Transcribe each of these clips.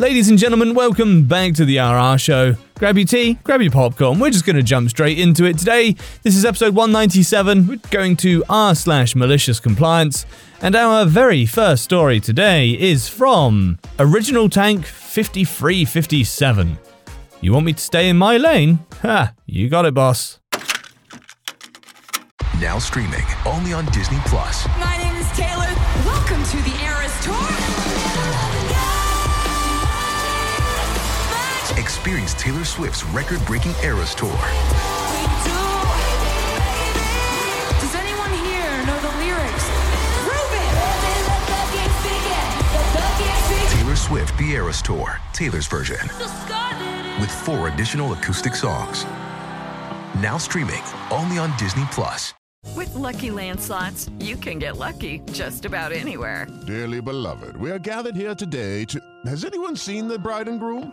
Ladies and gentlemen, welcome back to the RR Show. Grab your tea, grab your popcorn. We're just going to jump straight into it today. This is episode 197. We're going to r slash malicious compliance. And our very first story today is from Original Tank 5357. You want me to stay in my lane? Ha, you got it, boss. Now streaming only on Disney Plus. My name is Taylor. Welcome to the Eras Tour. Experience Taylor Swift's record-breaking Eras Tour. Does anyone here know the lyrics? Prove! Taylor Swift The Eras Tour, Taylor's version, with four additional acoustic songs. Now streaming only on Disney Plus. With Lucky Land slots, you can get lucky just about anywhere. Dearly beloved, we are gathered here today to. Has anyone seen the bride and groom?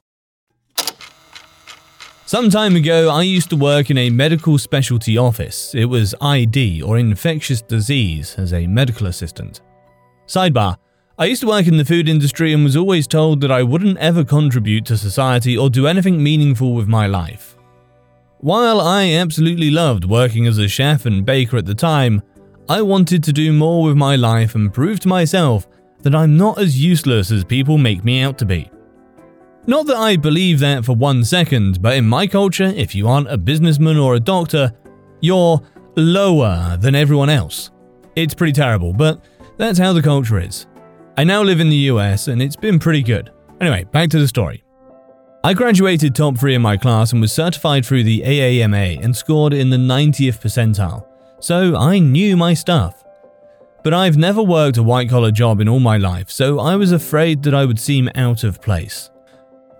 Some time ago, I used to work in a medical specialty office. It was ID, or infectious disease, as a medical assistant. Sidebar I used to work in the food industry and was always told that I wouldn't ever contribute to society or do anything meaningful with my life. While I absolutely loved working as a chef and baker at the time, I wanted to do more with my life and prove to myself that I'm not as useless as people make me out to be. Not that I believe that for one second, but in my culture, if you aren't a businessman or a doctor, you're lower than everyone else. It's pretty terrible, but that's how the culture is. I now live in the US and it's been pretty good. Anyway, back to the story. I graduated top 3 in my class and was certified through the AAMA and scored in the 90th percentile, so I knew my stuff. But I've never worked a white collar job in all my life, so I was afraid that I would seem out of place.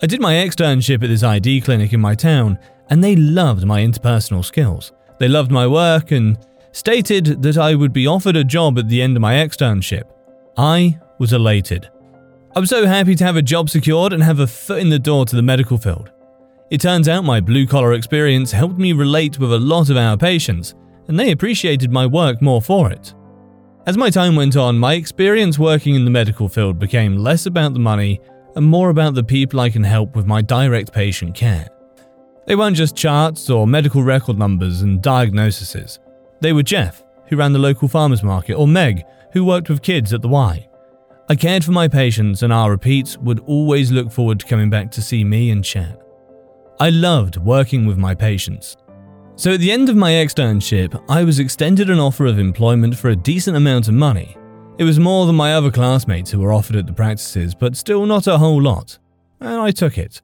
I did my externship at this ID clinic in my town, and they loved my interpersonal skills. They loved my work and stated that I would be offered a job at the end of my externship. I was elated. I was so happy to have a job secured and have a foot in the door to the medical field. It turns out my blue collar experience helped me relate with a lot of our patients, and they appreciated my work more for it. As my time went on, my experience working in the medical field became less about the money and more about the people I can help with my direct patient care. They weren't just charts or medical record numbers and diagnoses. They were Jeff, who ran the local farmers market, or Meg, who worked with kids at the Y. I cared for my patients, and our repeats would always look forward to coming back to see me and chat. I loved working with my patients. So at the end of my externship, I was extended an offer of employment for a decent amount of money. It was more than my other classmates who were offered at the practices, but still not a whole lot. And I took it.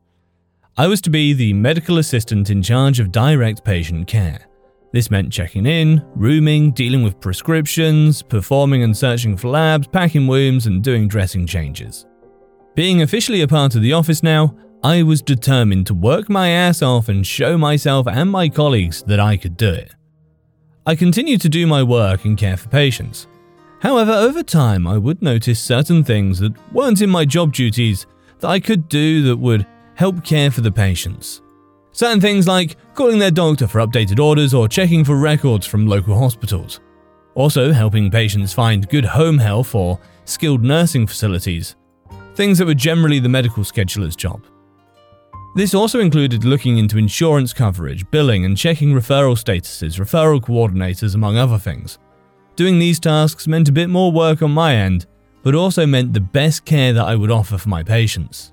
I was to be the medical assistant in charge of direct patient care. This meant checking in, rooming, dealing with prescriptions, performing and searching for labs, packing wounds, and doing dressing changes. Being officially a part of the office now, I was determined to work my ass off and show myself and my colleagues that I could do it. I continued to do my work and care for patients. However, over time, I would notice certain things that weren't in my job duties that I could do that would help care for the patients. Certain things like calling their doctor for updated orders or checking for records from local hospitals. Also, helping patients find good home health or skilled nursing facilities. Things that were generally the medical scheduler's job. This also included looking into insurance coverage, billing, and checking referral statuses, referral coordinators, among other things. Doing these tasks meant a bit more work on my end, but also meant the best care that I would offer for my patients.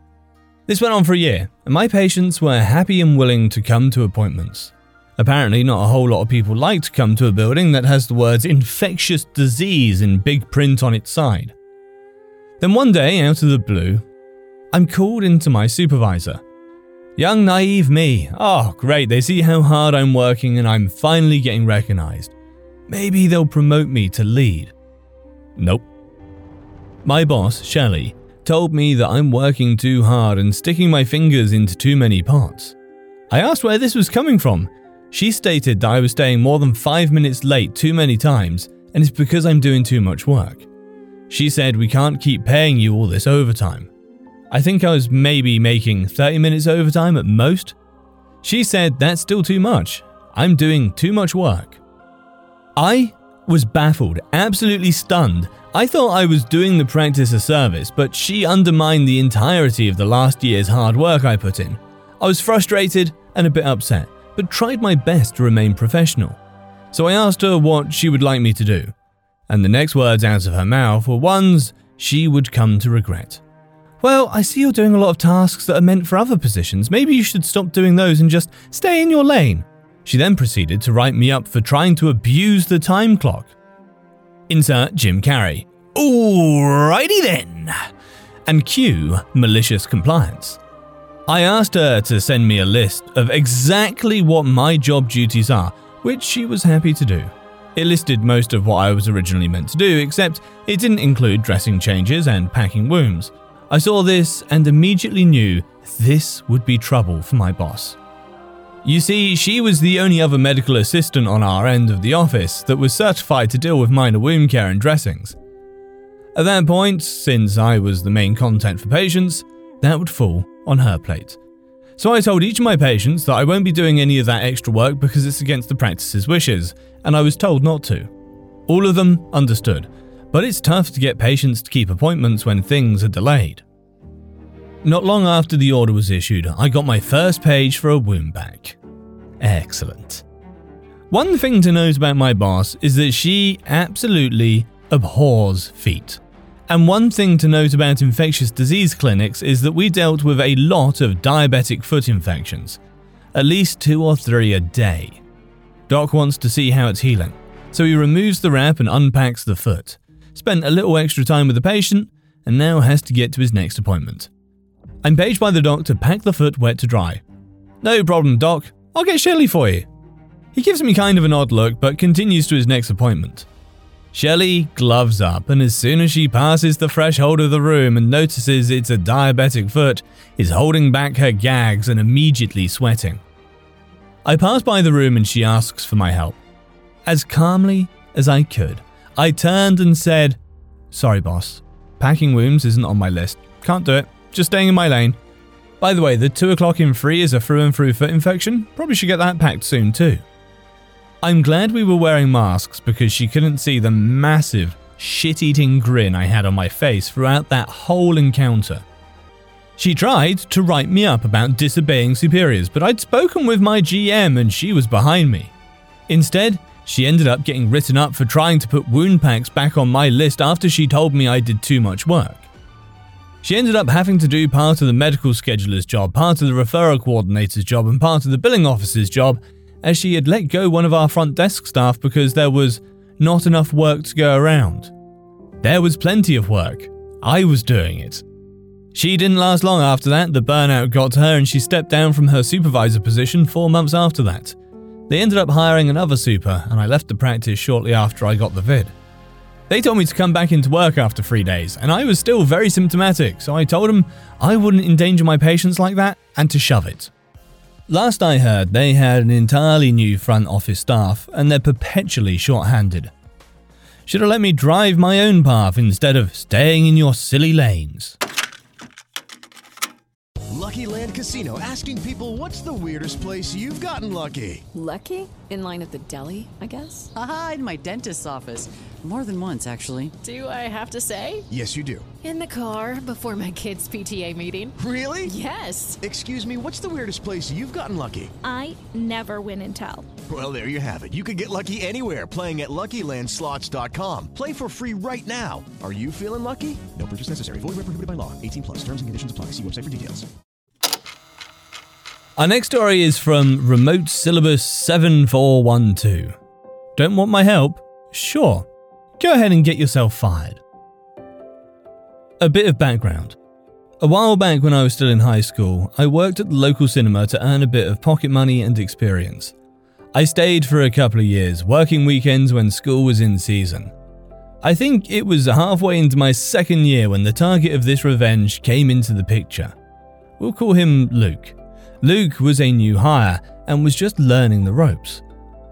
This went on for a year, and my patients were happy and willing to come to appointments. Apparently, not a whole lot of people like to come to a building that has the words infectious disease in big print on its side. Then one day, out of the blue, I'm called into my supervisor. Young naive me. Oh, great, they see how hard I'm working and I'm finally getting recognized. Maybe they'll promote me to lead. Nope. My boss, Shelley, told me that I'm working too hard and sticking my fingers into too many pots. I asked where this was coming from. She stated that I was staying more than five minutes late too many times, and it's because I'm doing too much work. She said, We can't keep paying you all this overtime. I think I was maybe making 30 minutes overtime at most. She said, That's still too much. I'm doing too much work. I was baffled, absolutely stunned. I thought I was doing the practice a service, but she undermined the entirety of the last year's hard work I put in. I was frustrated and a bit upset, but tried my best to remain professional. So I asked her what she would like me to do, and the next words out of her mouth were ones she would come to regret. Well, I see you're doing a lot of tasks that are meant for other positions. Maybe you should stop doing those and just stay in your lane. She then proceeded to write me up for trying to abuse the time clock. Insert Jim Carrey. Alrighty then. And cue malicious compliance. I asked her to send me a list of exactly what my job duties are, which she was happy to do. It listed most of what I was originally meant to do, except it didn't include dressing changes and packing wounds. I saw this and immediately knew this would be trouble for my boss. You see, she was the only other medical assistant on our end of the office that was certified to deal with minor wound care and dressings. At that point, since I was the main contact for patients, that would fall on her plate. So I told each of my patients that I won't be doing any of that extra work because it's against the practice's wishes, and I was told not to. All of them understood, but it's tough to get patients to keep appointments when things are delayed. Not long after the order was issued, I got my first page for a wound back. Excellent. One thing to note about my boss is that she absolutely abhors feet. And one thing to note about infectious disease clinics is that we dealt with a lot of diabetic foot infections, at least two or three a day. Doc wants to see how it's healing, so he removes the wrap and unpacks the foot. Spent a little extra time with the patient, and now has to get to his next appointment. I'm paged by the doc to pack the foot wet to dry. No problem, doc. I'll get Shelley for you. He gives me kind of an odd look, but continues to his next appointment. Shelley gloves up, and as soon as she passes the threshold of the room and notices it's a diabetic foot, is holding back her gags and immediately sweating. I pass by the room and she asks for my help. As calmly as I could, I turned and said, Sorry, boss. Packing wounds isn't on my list. Can't do it. Just staying in my lane. By the way, the 2 o'clock in 3 is a through and through foot infection. Probably should get that packed soon too. I'm glad we were wearing masks because she couldn't see the massive, shit eating grin I had on my face throughout that whole encounter. She tried to write me up about disobeying superiors, but I'd spoken with my GM and she was behind me. Instead, she ended up getting written up for trying to put wound packs back on my list after she told me I did too much work. She ended up having to do part of the medical scheduler's job, part of the referral coordinator's job, and part of the billing officer's job, as she had let go one of our front desk staff because there was not enough work to go around. There was plenty of work. I was doing it. She didn't last long after that, the burnout got to her and she stepped down from her supervisor position four months after that. They ended up hiring another super, and I left the practice shortly after I got the vid. They told me to come back into work after three days, and I was still very symptomatic, so I told them I wouldn't endanger my patients like that and to shove it. Last I heard, they had an entirely new front office staff, and they're perpetually short handed. Should have let me drive my own path instead of staying in your silly lanes. Lucky Land Casino asking people what's the weirdest place you've gotten lucky? Lucky? In line at the deli, I guess? Aha, in my dentist's office. More than once, actually. Do I have to say? Yes, you do. In the car before my kids' PTA meeting. Really? Yes. Excuse me, what's the weirdest place you've gotten lucky? I never win and tell. Well, there you have it. You can get lucky anywhere playing at LuckyLandSlots.com. Play for free right now. Are you feeling lucky? No purchase necessary. Void where prohibited by law. 18 plus. Terms and conditions apply. See website for details. Our next story is from Remote Syllabus 7412. Don't want my help? Sure. Go ahead and get yourself fired. A bit of background. A while back when I was still in high school, I worked at the local cinema to earn a bit of pocket money and experience. I stayed for a couple of years, working weekends when school was in season. I think it was halfway into my second year when the target of this revenge came into the picture. We'll call him Luke. Luke was a new hire and was just learning the ropes.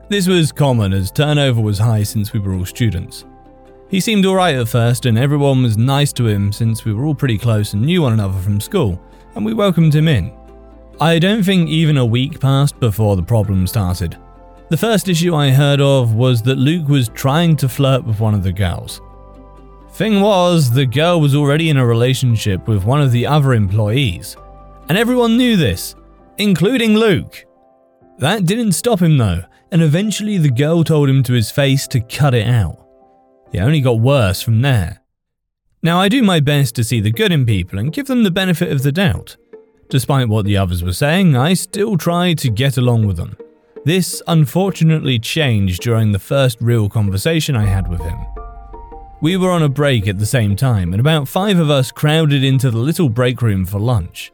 This was common as turnover was high since we were all students. He seemed alright at first, and everyone was nice to him since we were all pretty close and knew one another from school, and we welcomed him in. I don't think even a week passed before the problem started. The first issue I heard of was that Luke was trying to flirt with one of the girls. Thing was, the girl was already in a relationship with one of the other employees, and everyone knew this, including Luke. That didn't stop him though, and eventually the girl told him to his face to cut it out. It only got worse from there. Now, I do my best to see the good in people and give them the benefit of the doubt. Despite what the others were saying, I still tried to get along with them. This unfortunately changed during the first real conversation I had with him. We were on a break at the same time, and about five of us crowded into the little break room for lunch.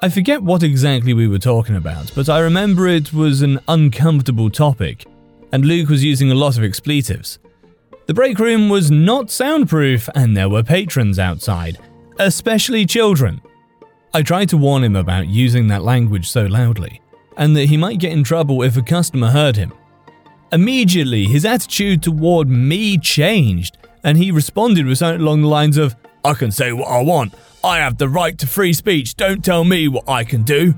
I forget what exactly we were talking about, but I remember it was an uncomfortable topic, and Luke was using a lot of expletives. The break room was not soundproof, and there were patrons outside, especially children. I tried to warn him about using that language so loudly, and that he might get in trouble if a customer heard him. Immediately, his attitude toward me changed, and he responded with something along the lines of, I can say what I want. I have the right to free speech. Don't tell me what I can do.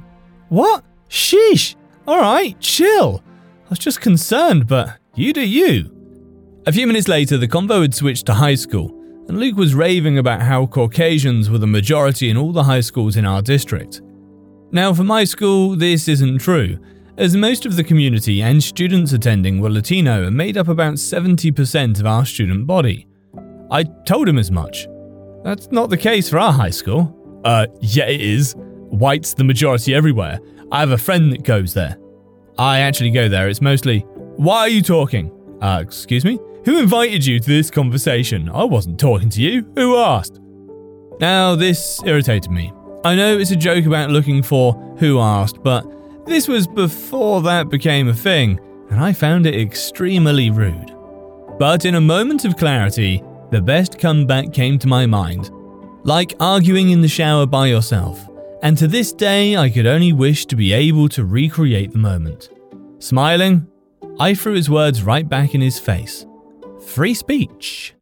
What? Sheesh. Alright, chill. I was just concerned, but you do you. A few minutes later, the convo had switched to high school, and Luke was raving about how Caucasians were the majority in all the high schools in our district. Now, for my school, this isn't true, as most of the community and students attending were Latino and made up about 70% of our student body. I told him as much. That's not the case for our high school. Uh, yeah, it is. White's the majority everywhere. I have a friend that goes there. I actually go there, it's mostly, Why are you talking? Uh, excuse me? Who invited you to this conversation? I wasn't talking to you. Who asked? Now, this irritated me. I know it's a joke about looking for who asked, but this was before that became a thing, and I found it extremely rude. But in a moment of clarity, the best comeback came to my mind. Like arguing in the shower by yourself, and to this day I could only wish to be able to recreate the moment. Smiling, I threw his words right back in his face. Free speech.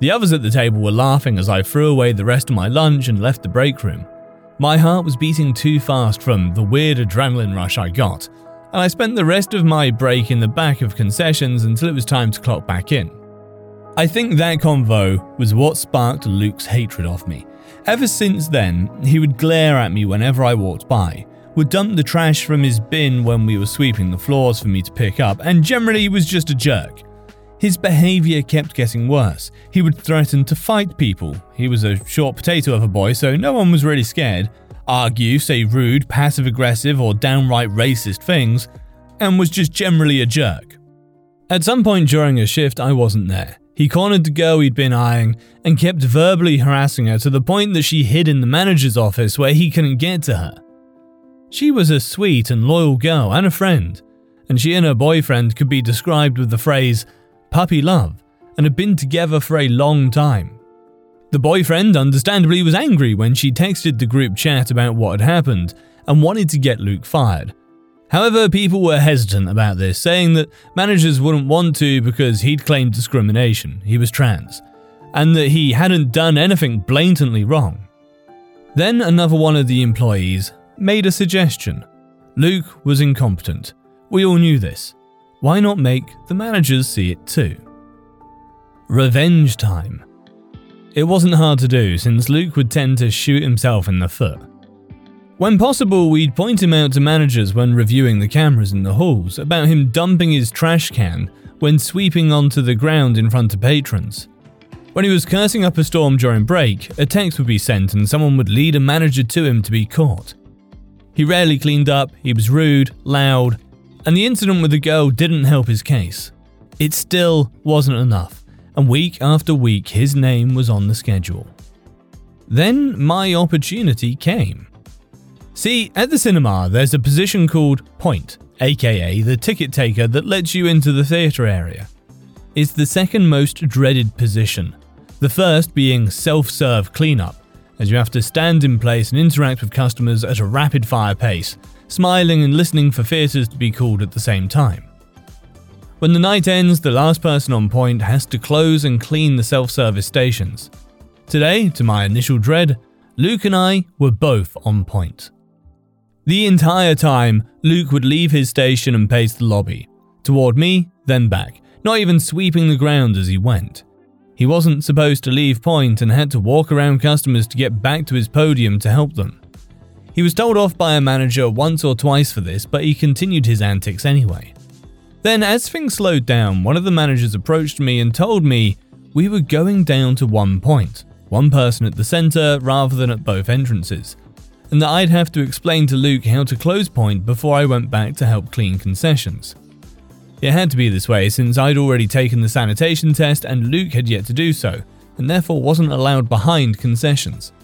The others at the table were laughing as I threw away the rest of my lunch and left the break room. My heart was beating too fast from the weird adrenaline rush I got, and I spent the rest of my break in the back of concessions until it was time to clock back in. I think that convo was what sparked Luke's hatred of me. Ever since then, he would glare at me whenever I walked by, would dump the trash from his bin when we were sweeping the floors for me to pick up, and generally was just a jerk. His behaviour kept getting worse. He would threaten to fight people. He was a short potato of a boy, so no one was really scared. Argue, say rude, passive aggressive, or downright racist things, and was just generally a jerk. At some point during a shift, I wasn't there. He cornered the girl he'd been eyeing and kept verbally harassing her to the point that she hid in the manager's office where he couldn't get to her. She was a sweet and loyal girl and a friend, and she and her boyfriend could be described with the phrase, puppy love and had been together for a long time. The boyfriend, understandably, was angry when she texted the group chat about what had happened and wanted to get Luke fired. However, people were hesitant about this, saying that managers wouldn't want to because he'd claimed discrimination, he was trans, and that he hadn't done anything blatantly wrong. Then another one of the employees made a suggestion. Luke was incompetent. We all knew this why not make the managers see it too? Revenge time. It wasn't hard to do since Luke would tend to shoot himself in the foot. When possible, we'd point him out to managers when reviewing the cameras in the halls about him dumping his trash can when sweeping onto the ground in front of patrons. When he was cursing up a storm during break, a text would be sent and someone would lead a manager to him to be caught. He rarely cleaned up, he was rude, loud, and the incident with the girl didn't help his case. It still wasn't enough, and week after week his name was on the schedule. Then my opportunity came. See, at the cinema, there's a position called Point, aka the ticket taker that lets you into the theatre area. It's the second most dreaded position, the first being self serve cleanup, as you have to stand in place and interact with customers at a rapid fire pace, smiling and listening for theatres to be called at the same time. When the night ends, the last person on point has to close and clean the self service stations. Today, to my initial dread, Luke and I were both on point. The entire time, Luke would leave his station and pace the lobby, toward me, then back, not even sweeping the ground as he went. He wasn't supposed to leave point and had to walk around customers to get back to his podium to help them. He was told off by a manager once or twice for this, but he continued his antics anyway. Then, as things slowed down, one of the managers approached me and told me we were going down to one point, one person at the centre rather than at both entrances, and that I'd have to explain to Luke how to close point before I went back to help clean concessions. It had to be this way since I'd already taken the sanitation test and Luke had yet to do so, and therefore wasn't allowed behind concessions.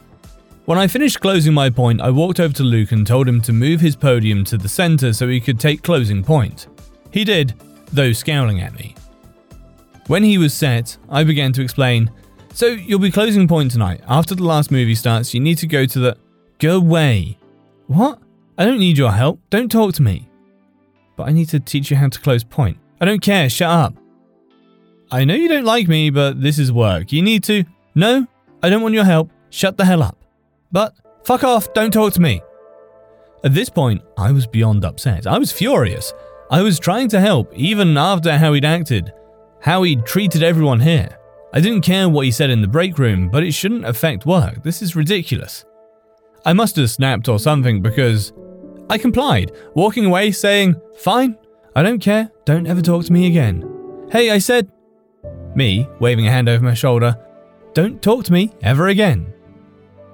When I finished closing my point, I walked over to Luke and told him to move his podium to the centre so he could take closing point. He did, though scowling at me. When he was set, I began to explain So, you'll be closing point tonight. After the last movie starts, you need to go to the. Go away. What? I don't need your help. Don't talk to me but I need to teach you how to close point. I don't care, shut up. I know you don't like me, but this is work. You need to. No, I don't want your help. Shut the hell up. But fuck off, don't talk to me. At this point, I was beyond upset. I was furious. I was trying to help, even after how he'd acted, how he'd treated everyone here. I didn't care what he said in the break room, but it shouldn't affect work. This is ridiculous. I must have snapped or something because I complied, walking away saying, Fine, I don't care, don't ever talk to me again. Hey, I said, me, waving a hand over my shoulder, don't talk to me ever again.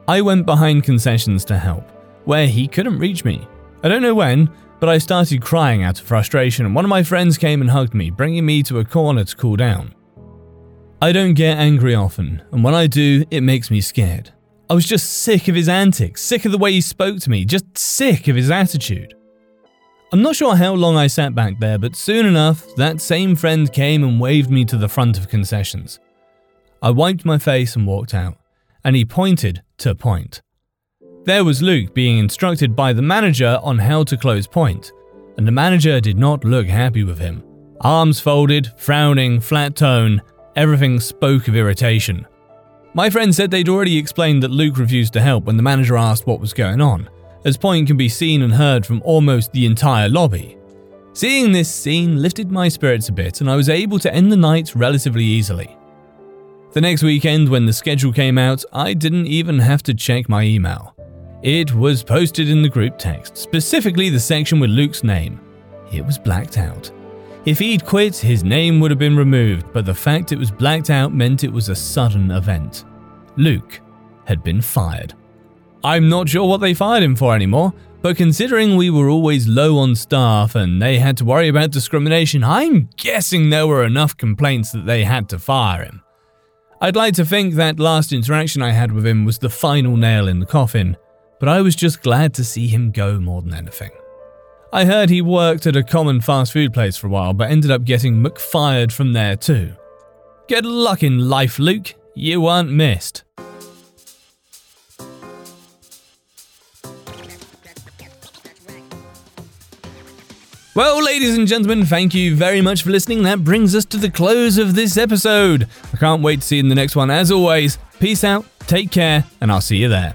I went behind concessions to help, where he couldn't reach me. I don't know when, but I started crying out of frustration, and one of my friends came and hugged me, bringing me to a corner to cool down. I don't get angry often, and when I do, it makes me scared. I was just sick of his antics, sick of the way he spoke to me, just sick of his attitude. I'm not sure how long I sat back there, but soon enough, that same friend came and waved me to the front of concessions. I wiped my face and walked out, and he pointed to point. There was Luke being instructed by the manager on how to close point, and the manager did not look happy with him. Arms folded, frowning, flat tone, everything spoke of irritation. My friend said they'd already explained that Luke refused to help when the manager asked what was going on, as Point can be seen and heard from almost the entire lobby. Seeing this scene lifted my spirits a bit, and I was able to end the night relatively easily. The next weekend, when the schedule came out, I didn't even have to check my email. It was posted in the group text, specifically the section with Luke's name. It was blacked out. If he'd quit, his name would have been removed, but the fact it was blacked out meant it was a sudden event. Luke had been fired. I'm not sure what they fired him for anymore, but considering we were always low on staff and they had to worry about discrimination, I'm guessing there were enough complaints that they had to fire him. I'd like to think that last interaction I had with him was the final nail in the coffin, but I was just glad to see him go more than anything. I heard he worked at a common fast food place for a while, but ended up getting McFired from there too. Good luck in life, Luke. You weren't missed. Well, ladies and gentlemen, thank you very much for listening. That brings us to the close of this episode. I can't wait to see you in the next one. As always, peace out, take care, and I'll see you there.